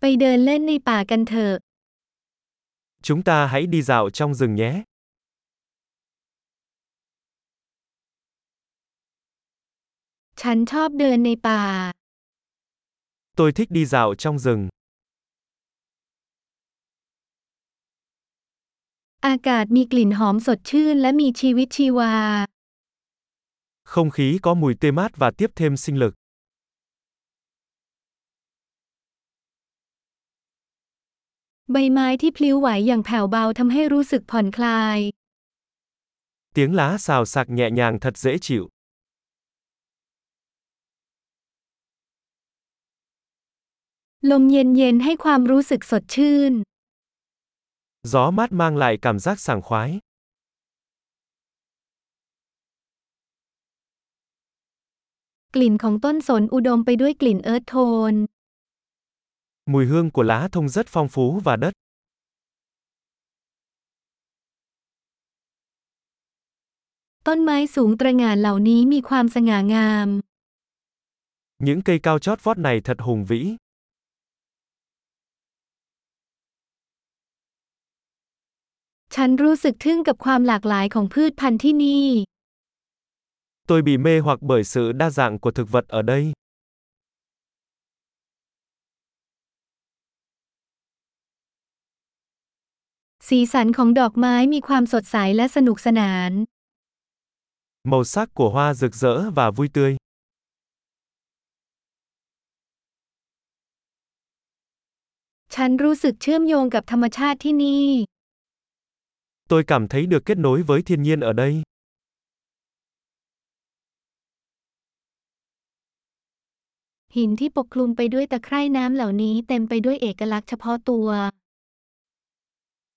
ไปเดินเล่นในป่ากันเถอะ Chúng ta hãy đi dạo trong rừng nhé. ฉันชอบเดินในป่า Tôi thích đi dạo trong rừng. อากาศมีกลิ่นหอมสดชื่นและมีชีวิตชีวา Không khí có mùi tươi mát và tiếp thêm sinh lực. ใบไม้ที่พลิ้วไหวอย่างแผ่วเบาทำให้รู้สึกผ่อนคลาย Tiếng lá xào xạc nhẹ nhàng thật dễ chịu. ลมเย็นๆให้ความรู้สึกสดชื่น Gió mát mang lại cảm giác sảng khoái. กลิ่นของต้นสนอุดมไปด้วยกลิ่นเอิร์ธโทน Mùi hương của lá thông rất phong phú và đất. Tón mai súng trai ngà lào ní mi khoam sang ngà ngàm. Những cây cao chót vót này thật hùng vĩ. Chắn rú sực thương gặp khoam lạc lái của phút pan thi ni. Tôi bị mê hoặc bởi sự đa dạng của thực vật ở đây. สีสันของดอกไม้มีความสดใสและสนุกสนาน Màu sắc của hoa rực rỡ và vui tươi. ฉันรู้สึกเชื่อมโยงกับธรรมชาติที่นี่ Tôi cảm thấy được kết nối với thiên nhiên ở đây. หินที่ปกคลุมไปด้วยตะไคร่น้ำเหล่านี้เต็มไปด้วยเอกลักษณ์เฉพาะตัว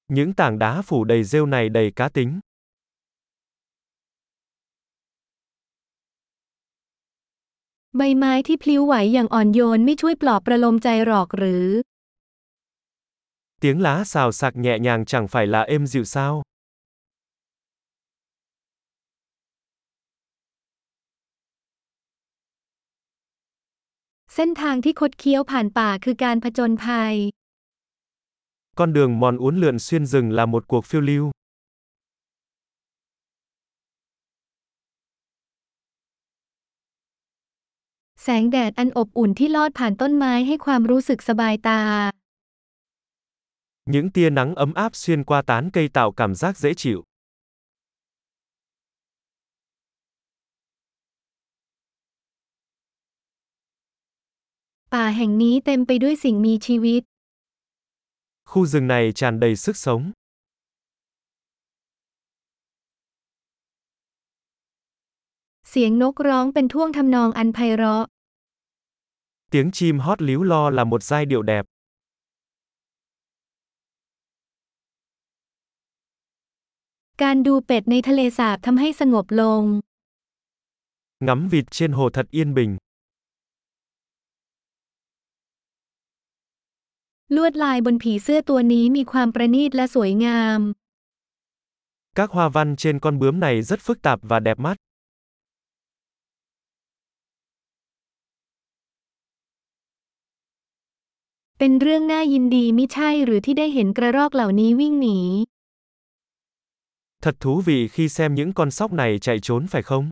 Những tảng đá phủ đầy rêu này đầy cá tính. ใบไม้ที่พลิ้วไหวอย่างอ่อนโยนไม่ช่วยปลอบประโลมใจหรอกหรือ Tiếng lá xào xạc nhẹ nhàng chẳng phải là êm dịu sao? เส้นทางที่คดเคี้ยวผ่านป่าคือการผจญภัย Con đường mòn uốn lượn xuyên rừng là một cuộc phiêu lưu. แสงแดดอันอบอุ่นที่ลอดผ่านต้นไม้ให้ความรู้สึกสบายตา Những tia nắng ấm áp xuyên qua tán cây tạo cảm giác dễ chịu. ป่าแห่งนี้เต็มไปด้วยสิ่งมีชีวิต Khu rừng này tràn đầy sức sống. เสียงนกร้องเป็นท่วงทำนองอันไพเราะ Tiếng chim hót líu lo là một giai điệu đẹp. การดูเป็ดในทะเลสาบทำให้สงบลง Ngắm vịt trên hồ thật yên bình. ลวดลายบนผีเสื้อตัวนี้มีความประณีตและสวยงาม Các hoa văn trên con bướm này rất phức tạp và đẹp mắt. เป็นเรื่องน่ายินดีไม่ใช่หรือที่ได้เห็นกระรอกเหล่านี้วิ่งหนี Thật thú vị khi xem những con sóc này chạy trốn phải không?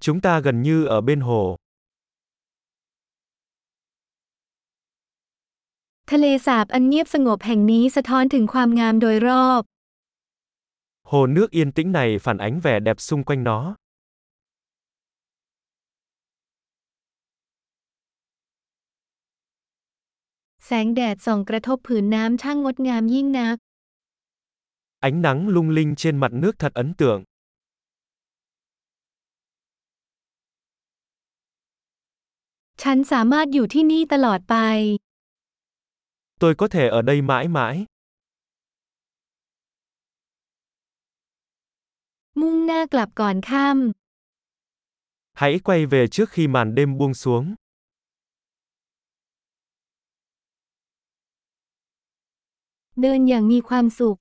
Chúng ta gần như ở bên hồ. ทะเลสาบอันเงียบสงบแห่งนี้สะท้อนถึงความงามโดยรอบ Hồ nước yên tĩnh này phản ánh vẻ đẹp xung quanh nó. แสงแดดส่องกระทบผืนน้ำช่างงดงามยิ่งนัก Ánh nắng lung linh trên mặt nước thật ấn tượng. ฉันสามารถอยู่ที่นี่ตลอดไป Tôi có thể ở đây mãi mãi. มุ่งหน้ากลับก่อนค่ Hãy quay về trước khi màn đêm buông xuống. ำ เดินอย่างมีความสุข